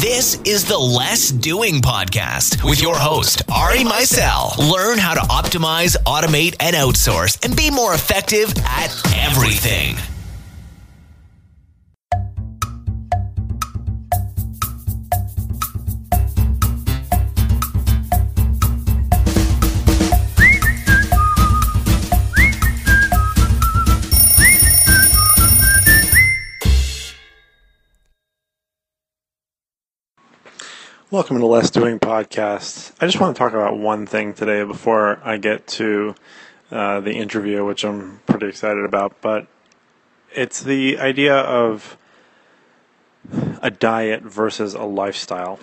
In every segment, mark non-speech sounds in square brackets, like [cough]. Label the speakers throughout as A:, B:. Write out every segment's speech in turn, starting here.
A: This is the Less Doing Podcast with your host, Ari Meisel. Learn how to optimize, automate, and outsource and be more effective at everything.
B: Welcome to Less Doing Podcast. I just want to talk about one thing today before I get to uh, the interview, which I'm pretty excited about. But it's the idea of a diet versus a lifestyle.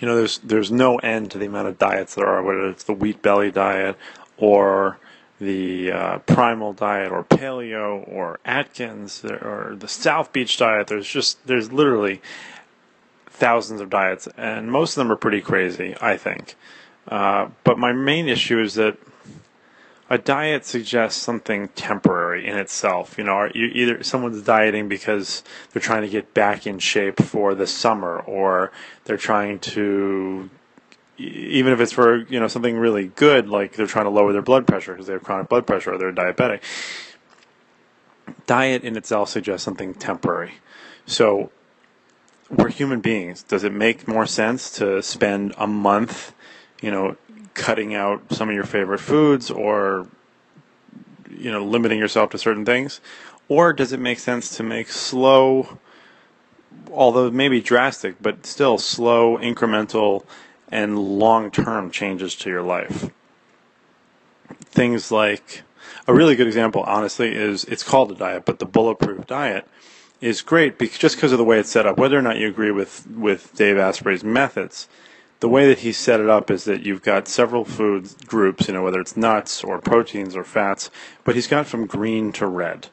B: You know, there's there's no end to the amount of diets there are, whether it's the wheat belly diet or the uh, primal diet or paleo or Atkins or the South Beach diet. There's just there's literally thousands of diets, and most of them are pretty crazy, I think. Uh, but my main issue is that a diet suggests something temporary in itself. You know, you either someone's dieting because they're trying to get back in shape for the summer, or they're trying to, even if it's for you know something really good, like they're trying to lower their blood pressure because they have chronic blood pressure or they're diabetic. Diet in itself suggests something temporary. So we're human beings. Does it make more sense to spend a month, you know, cutting out some of your favorite foods or, you know, limiting yourself to certain things? Or does it make sense to make slow, although maybe drastic, but still slow, incremental, and long term changes to your life? Things like, a really good example, honestly, is it's called a diet, but the bulletproof diet is great because, just because of the way it's set up. Whether or not you agree with, with Dave Asprey's methods, the way that he set it up is that you've got several food groups, you know, whether it's nuts or proteins or fats, but he's got from green to red.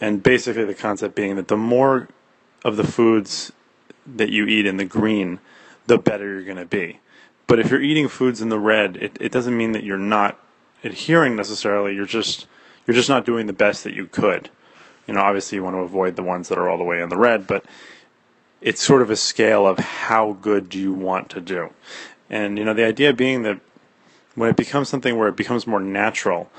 B: And basically, the concept being that the more of the foods that you eat in the green, the better you're going to be. But if you're eating foods in the red, it, it doesn't mean that you're not adhering necessarily. You're just you're just not doing the best that you could. You know, obviously you want to avoid the ones that are all the way in the red, but it's sort of a scale of how good do you want to do. And, you know, the idea being that when it becomes something where it becomes more natural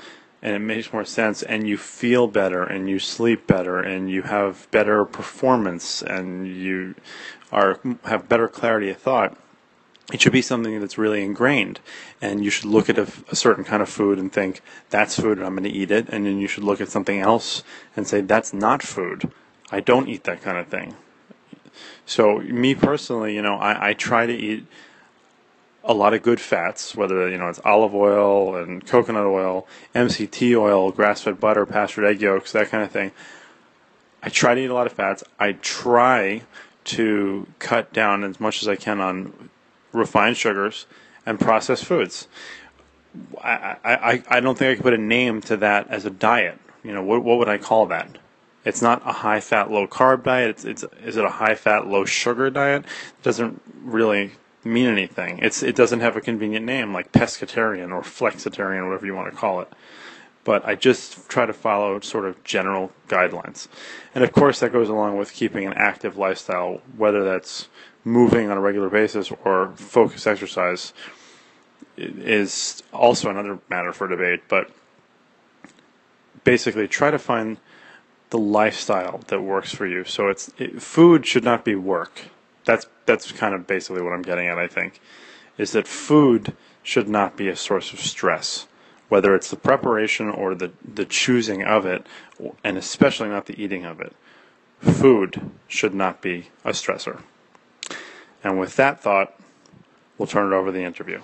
B: and it makes more sense and you feel better and you sleep better and you have better performance and you are have better clarity of thought it should be something that's really ingrained. And you should look at a, a, certain kind of food and think, that's food and I'm going to eat it. And then you should look at something else and say, that's not food. I don't eat that kind of thing. So, me personally, you know, I, I try to eat a lot of good fats, whether, you know, it's olive oil and coconut oil, MCT oil, grass fed butter, pastured egg yolks, that kind of thing. I try to eat a lot of fats. I try to cut down as much as I can on refined sugars, and processed foods. I, I, I don't think I could put a name to that as a diet. You know, what, what would I call that? It's not a high fat, low carb diet. It's, it's, is it a high fat, low sugar diet? It doesn't really mean anything. It's, it doesn't have a convenient name like pescatarian or flexitarian, whatever you want to call it. But I just try to follow sort of general guidelines. And of course, that goes along with keeping an active lifestyle, whether that's moving on a regular basis or focus exercise is also another matter for debate. But basically, try to find the lifestyle that works for you. So it's it, food should not be work. That's that's kind of basically what I'm getting at. I think is that food should not be a source of stress, whether it's the preparation or the the choosing of it, and especially not the eating of it. Food should not be a stressor. And with that thought, we'll turn it over to the interview.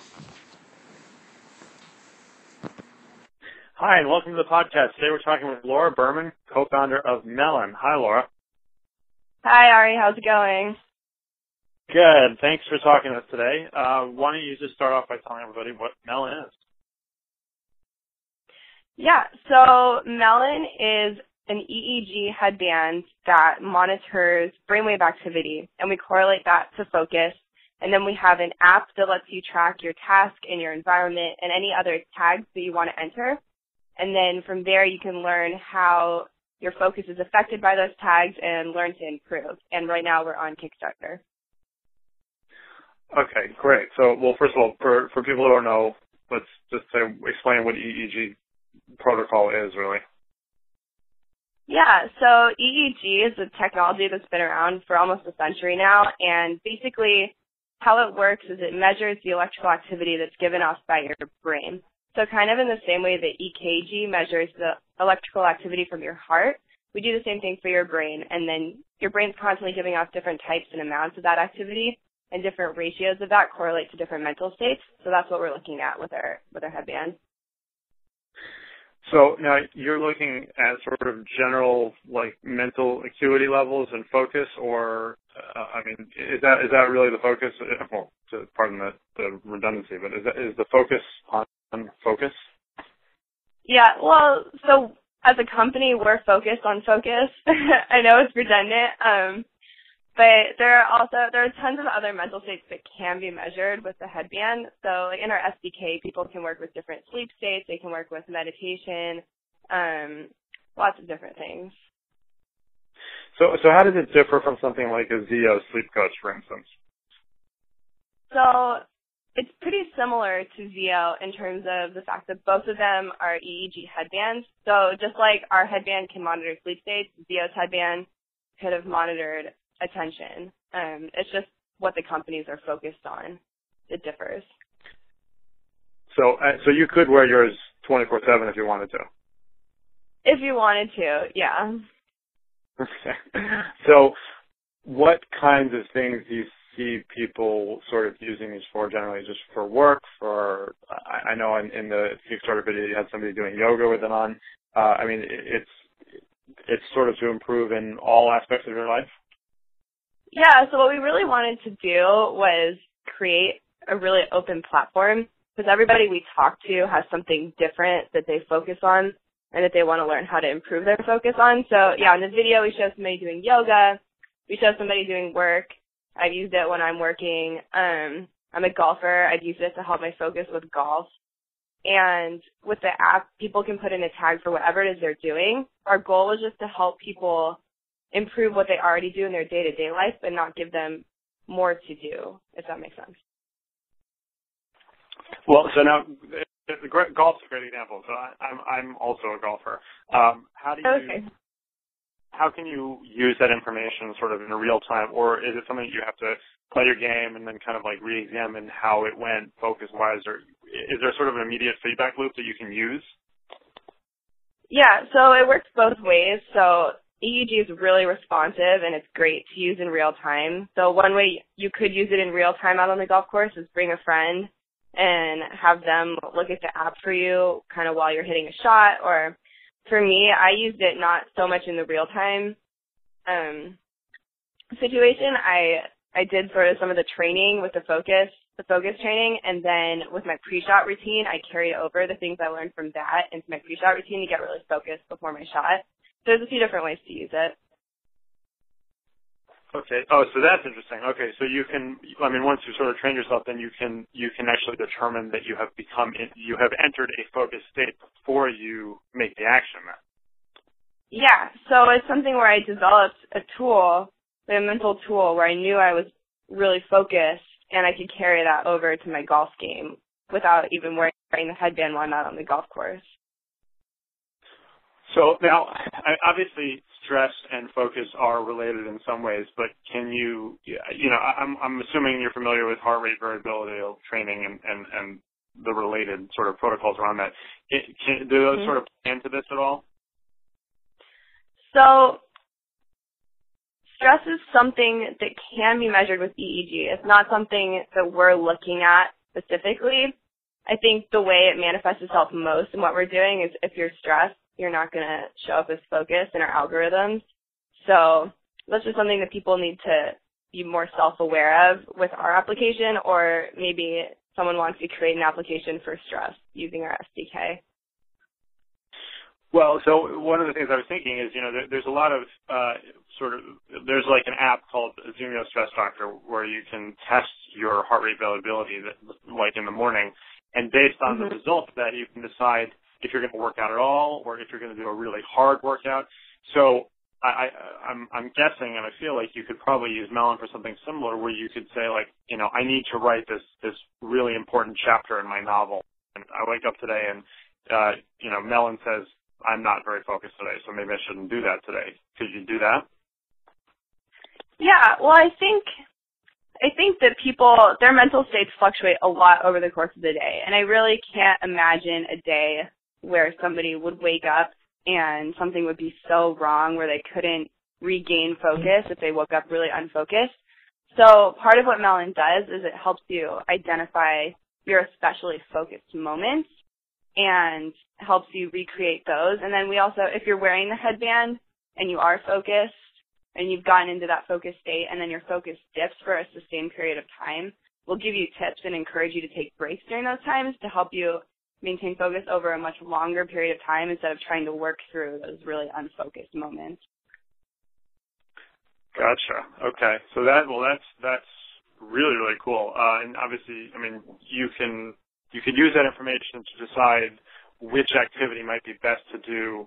B: Hi, and welcome to the podcast. Today we're talking with Laura Berman, co-founder of Melon. Hi, Laura.
C: Hi, Ari. How's it going?
B: Good. Thanks for talking to us today. Uh, why don't you just start off by telling everybody what Melon is?
C: Yeah, so Melon is an EEG headband that monitors brainwave activity, and we correlate that to focus. And then we have an app that lets you track your task and your environment and any other tags that you want to enter. And then from there, you can learn how your focus is affected by those tags and learn to improve. And right now, we're on Kickstarter.
D: Okay, great. So, well, first of all, for for people who don't know, let's just say explain what EEG protocol is really.
C: Yeah, so EEG is a technology that's been around for almost a century now, and basically how it works is it measures the electrical activity that's given off by your brain. So kind of in the same way that EKG measures the electrical activity from your heart, we do the same thing for your brain, and then your brain's constantly giving off different types and amounts of that activity, and different ratios of that correlate to different mental states. So that's what we're looking at with our with our headband.
D: So now you're looking at sort of general like mental acuity levels and focus, or uh, I mean, is that is that really the focus? Well, to, pardon the, the redundancy, but is that is the focus on focus?
C: Yeah, well, so as a company, we're focused on focus. [laughs] I know it's redundant, um, but there are also there are tons of other mental states that can be measured with the headband. So like in our SDK, people can work with different sleep states. They can work with meditation, um, lots of different things.
D: So so how does it differ from something like a Zeo sleep coach, for instance?
C: So it's pretty similar to Zeo in terms of the fact that both of them are EEG headbands. So just like our headband can monitor sleep states, Zeo's headband could have monitored attention. Um, it's just what the companies are focused on. It differs.
D: So, uh, so you could wear yours 24/7 if you wanted to.
C: If you wanted to, yeah.
D: Okay. So, what kinds of things do you see people sort of using these for generally? Just for work? For I, I know in, in the Kickstarter video you had somebody doing yoga with it on. Uh, I mean, it's it's sort of to improve in all aspects of your life.
C: Yeah, so what we really wanted to do was create a really open platform because everybody we talk to has something different that they focus on and that they want to learn how to improve their focus on. So yeah, in the video we show somebody doing yoga, we show somebody doing work. I've used it when I'm working. Um, I'm a golfer. I've used it to help my focus with golf. And with the app, people can put in a tag for whatever it is they're doing. Our goal was just to help people improve what they already do in their day to day life, but not give them more to do, if that makes sense.
D: Well, so now golf's a great example. So I, I'm I'm also a golfer. Um, how do you
C: okay.
D: how can you use that information sort of in real time, or is it something that you have to play your game and then kind of like re-examine how it went focus wise, or is there sort of an immediate feedback loop that you can use?
C: Yeah, so it works both ways. So EEG is really responsive and it's great to use in real time. So one way you could use it in real time out on the golf course is bring a friend and have them look at the app for you kind of while you're hitting a shot or for me, I used it not so much in the real time um situation. I I did sort of some of the training with the focus, the focus training, and then with my pre-shot routine, I carried over the things I learned from that into my pre-shot routine to get really focused before my shot there's a few different ways to use it.
D: Okay. Oh, so that's interesting. Okay, so you can, I mean, once you sort of train yourself, then you can you can actually determine that you have become in, you have entered a focused state before you make the action. Then.
C: Yeah. So it's something where I developed a tool, a mental tool, where I knew I was really focused, and I could carry that over to my golf game without even wearing the headband while I'm out on the golf course.
D: So now, obviously, stress and focus are related in some ways, but can you, you know, I'm, I'm assuming you're familiar with heart rate variability training and, and, and the related sort of protocols around that. Can, do those mm-hmm. sort of play into this at all?
C: So, stress is something that can be measured with EEG. It's not something that we're looking at specifically. I think the way it manifests itself most in what we're doing is if you're stressed, you're not going to show up as focus in our algorithms. So that's just something that people need to be more self-aware of with our application, or maybe someone wants to create an application for stress using our SDK.
D: Well, so one of the things I was thinking is, you know, there, there's a lot of uh, sort of there's like an app called Azumio Stress Doctor where you can test your heart rate variability, that, like in the morning, and based on mm-hmm. the results of that, you can decide if you're going to work out at all or if you're going to do a really hard workout. So I, I I'm I'm guessing, and I feel like you could probably use Melon for something similar, where you could say like, you know, I need to write this this really important chapter in my novel, and I wake up today and, uh, you know, Melon says I'm not very focused today, so maybe I shouldn't do that today. Could you do that?
C: Yeah, well, I think I think that people their mental states fluctuate a lot over the course of the day, and I really can't imagine a day where somebody would wake up and something would be so wrong where they couldn't regain focus if they woke up really unfocused. So part of what Melon does is it helps you identify your especially focused moments and helps you recreate those. And then we also, if you're wearing the headband and you are focused and you've gotten into that focused state and then your focus dips for a sustained period of time, we'll give you tips and encourage you to take breaks during those times to help you maintain focus over a much longer period of time instead of trying to work through those really unfocused moments.
D: Gotcha. Okay. So that well that's that's really really cool. Uh, and obviously, I mean, you can you can use that information to decide which activity might be best to do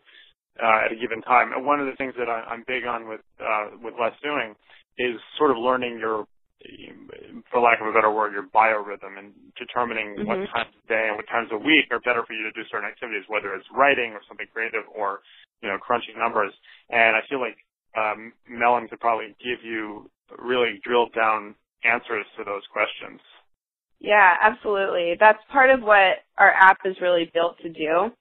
D: uh, at a given time. And one of the things that I, I'm big on with uh, with less doing is sort of learning your for lack of a better word, your biorhythm and determining mm-hmm. what times of day and what times of week are better for you to do certain activities, whether it's writing or something creative or, you know, crunching numbers. And I feel like um, Melon could probably give you really drilled down answers to those questions.
C: Yeah, absolutely. That's part of what our app is really built to do.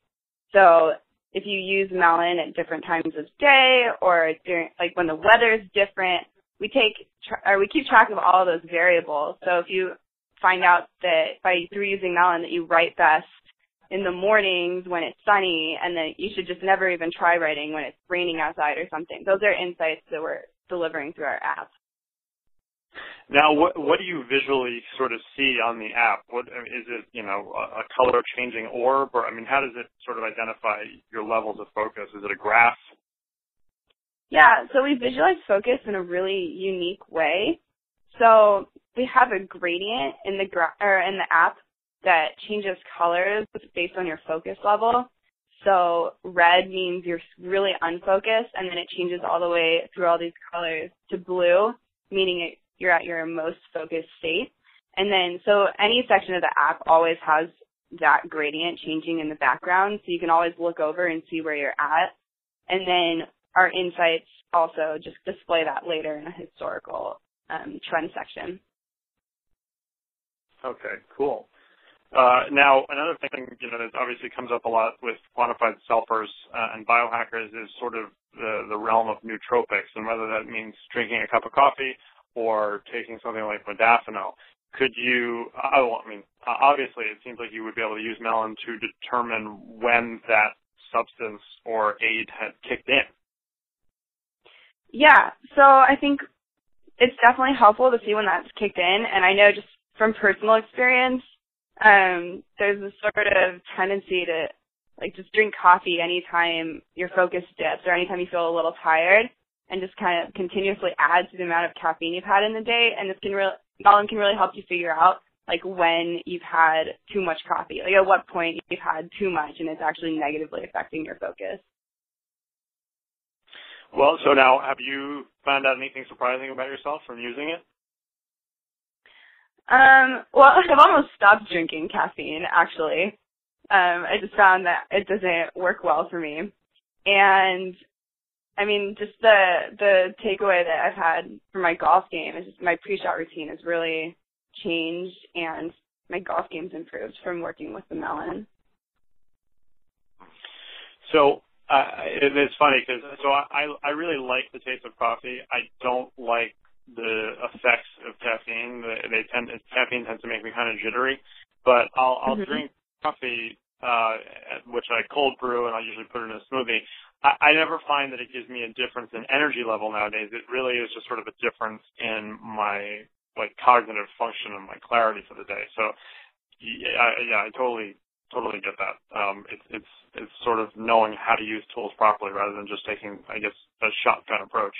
C: So if you use Melon at different times of day or during, like when the weather is different, we take or we keep track of all of those variables. So if you find out that by through using Melon that you write best in the mornings when it's sunny and that you should just never even try writing when it's raining outside or something. Those are insights that we're delivering through our app.
D: Now, what what do you visually sort of see on the app? What is it? You know, a, a color changing orb, or I mean, how does it sort of identify your levels of focus? Is it a graph?
C: Yeah, so we visualize focus in a really unique way. So we have a gradient in the gra- or in the app that changes colors based on your focus level. So red means you're really unfocused, and then it changes all the way through all these colors to blue, meaning it, you're at your most focused state. And then, so any section of the app always has that gradient changing in the background, so you can always look over and see where you're at. And then our insights also just display that later in a historical um, trend section.
D: Okay, cool. Uh, now, another thing you know that obviously comes up a lot with quantified selfers uh, and biohackers is sort of the, the realm of nootropics, and whether that means drinking a cup of coffee or taking something like modafinil. Could you? Oh, I mean, obviously, it seems like you would be able to use Melon to determine when that substance or aid had kicked in.
C: Yeah, so I think it's definitely helpful to see when that's kicked in, and I know just from personal experience, um, there's a sort of tendency to like just drink coffee anytime your focus dips or anytime you feel a little tired, and just kind of continuously add to the amount of caffeine you've had in the day, and this can really Melon can really help you figure out like when you've had too much coffee, like at what point you've had too much and it's actually negatively affecting your focus.
D: Well, so now have you found out anything surprising about yourself from using it?
C: Um, well, [laughs] I've almost stopped drinking caffeine actually. Um, I just found that it doesn't work well for me. And I mean, just the the takeaway that I've had from my golf game is just my pre-shot routine has really changed, and my golf game's improved from working with the melon.
D: So uh, it, it's funny because so I I really like the taste of coffee. I don't like the effects of caffeine. They, they tend caffeine tends to make me kind of jittery, but I'll I'll mm-hmm. drink coffee uh, which I cold brew and I'll usually put it in a smoothie. I, I never find that it gives me a difference in energy level nowadays. It really is just sort of a difference in my like cognitive function and my clarity for the day. So yeah, yeah, I totally totally get that. Um, it, it's it's sort of knowing how to use tools properly rather than just taking, I guess, a shotgun approach.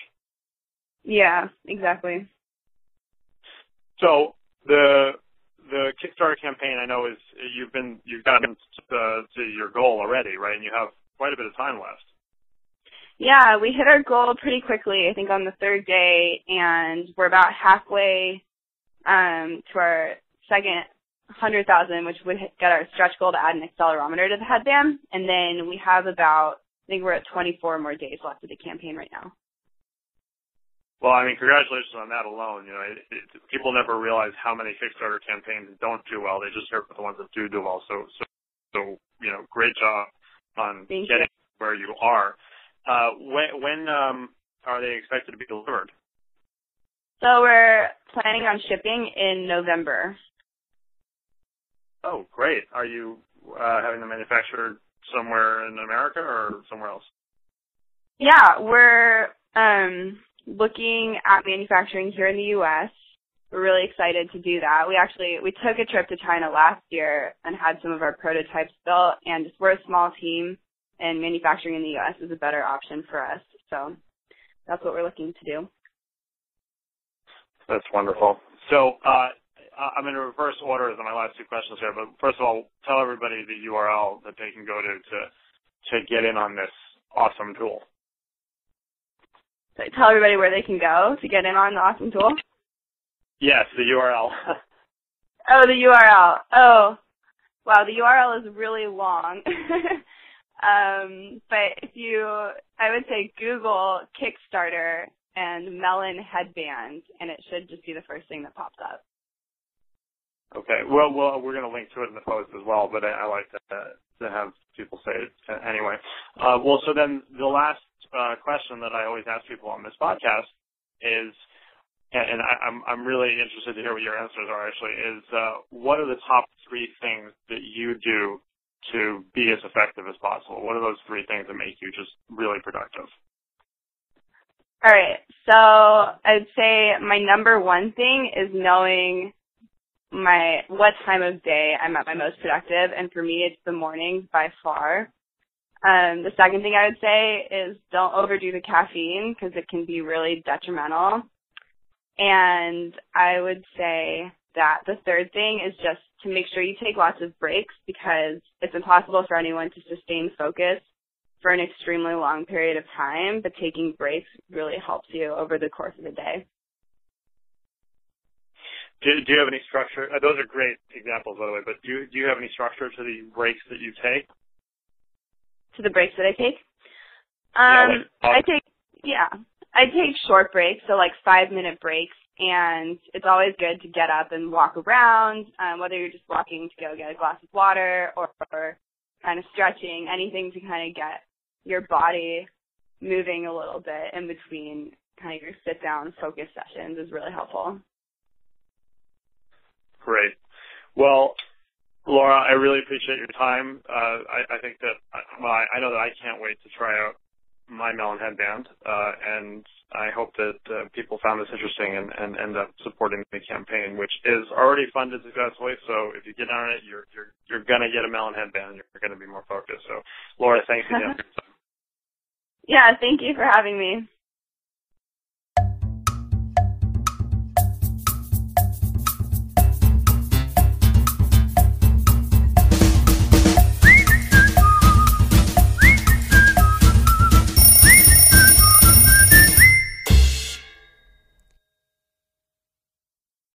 C: Yeah, exactly.
D: So the the Kickstarter campaign, I know is you've been you've gotten to, to your goal already, right? And you have quite a bit of time left.
C: Yeah, we hit our goal pretty quickly, I think on the third day, and we're about halfway um, to our second 100,000, which would get our stretch goal to add an accelerometer to the headband. And then we have about, I think we're at 24 more days left of the campaign right now.
D: Well, I mean, congratulations on that alone. You know, it, it, people never realize how many Kickstarter campaigns don't do well. They just hear about the ones that do do well. So, so, so, you know, great job on
C: Thank
D: getting
C: you.
D: where you are. Uh, when, when um, are they expected to be delivered?
C: So we're planning on shipping in November.
D: Oh, great. Are you uh, having them manufactured somewhere in America or somewhere else?
C: Yeah, we're um, looking at manufacturing here in the U.S. We're really excited to do that. We actually we took a trip to China last year and had some of our prototypes built, and we're a small team, and manufacturing in the U.S. is a better option for us. So that's what we're looking to do.
D: That's wonderful. So uh, I'm in reverse order as my last two questions here. But first of all, tell everybody the URL that they can go to to to get in on this awesome tool.
C: Tell everybody where they can go to get in on the awesome tool.
D: Yes, the URL. [laughs]
C: oh, the URL. Oh, wow, the URL is really long. [laughs] um, but if you, I would say Google Kickstarter and Melon headband, and it should just be the first thing that pops up.
D: Okay. Well, well, we're going to link to it in the post as well, but I, I like to to have people say it anyway. Uh, well, so then the last uh, question that I always ask people on this podcast is, and I, I'm I'm really interested to hear what your answers are. Actually, is uh, what are the top three things that you do to be as effective as possible? What are those three things that make you just really productive?
C: All right. So I'd say my number one thing is knowing my what time of day I'm at my most productive, and for me, it's the mornings by far. Um, the second thing I would say is don't overdo the caffeine because it can be really detrimental. And I would say that the third thing is just to make sure you take lots of breaks because it's impossible for anyone to sustain focus for an extremely long period of time, but taking breaks really helps you over the course of the day.
D: Do, do you have any structure? Uh, those are great examples, by the way. But do you, do you have any structure to the breaks that you take?
C: To the breaks that I take?
D: Um,
C: yeah, like, I take yeah, I take short breaks, so like five minute breaks, and it's always good to get up and walk around, um, whether you're just walking to go get a glass of water or, or kind of stretching, anything to kind of get your body moving a little bit in between kind of your sit down focus sessions is really helpful.
D: Great. Well, Laura, I really appreciate your time. Uh, I, I, think that, well, I, I, know that I can't wait to try out my melon headband, uh, and I hope that uh, people found this interesting and, and, end up supporting the campaign, which is already funded successfully. So if you get on it, you're you're you're gonna get a melon headband. You're gonna be more focused. So, Laura, thanks again. [laughs]
C: yeah, thank you for having me.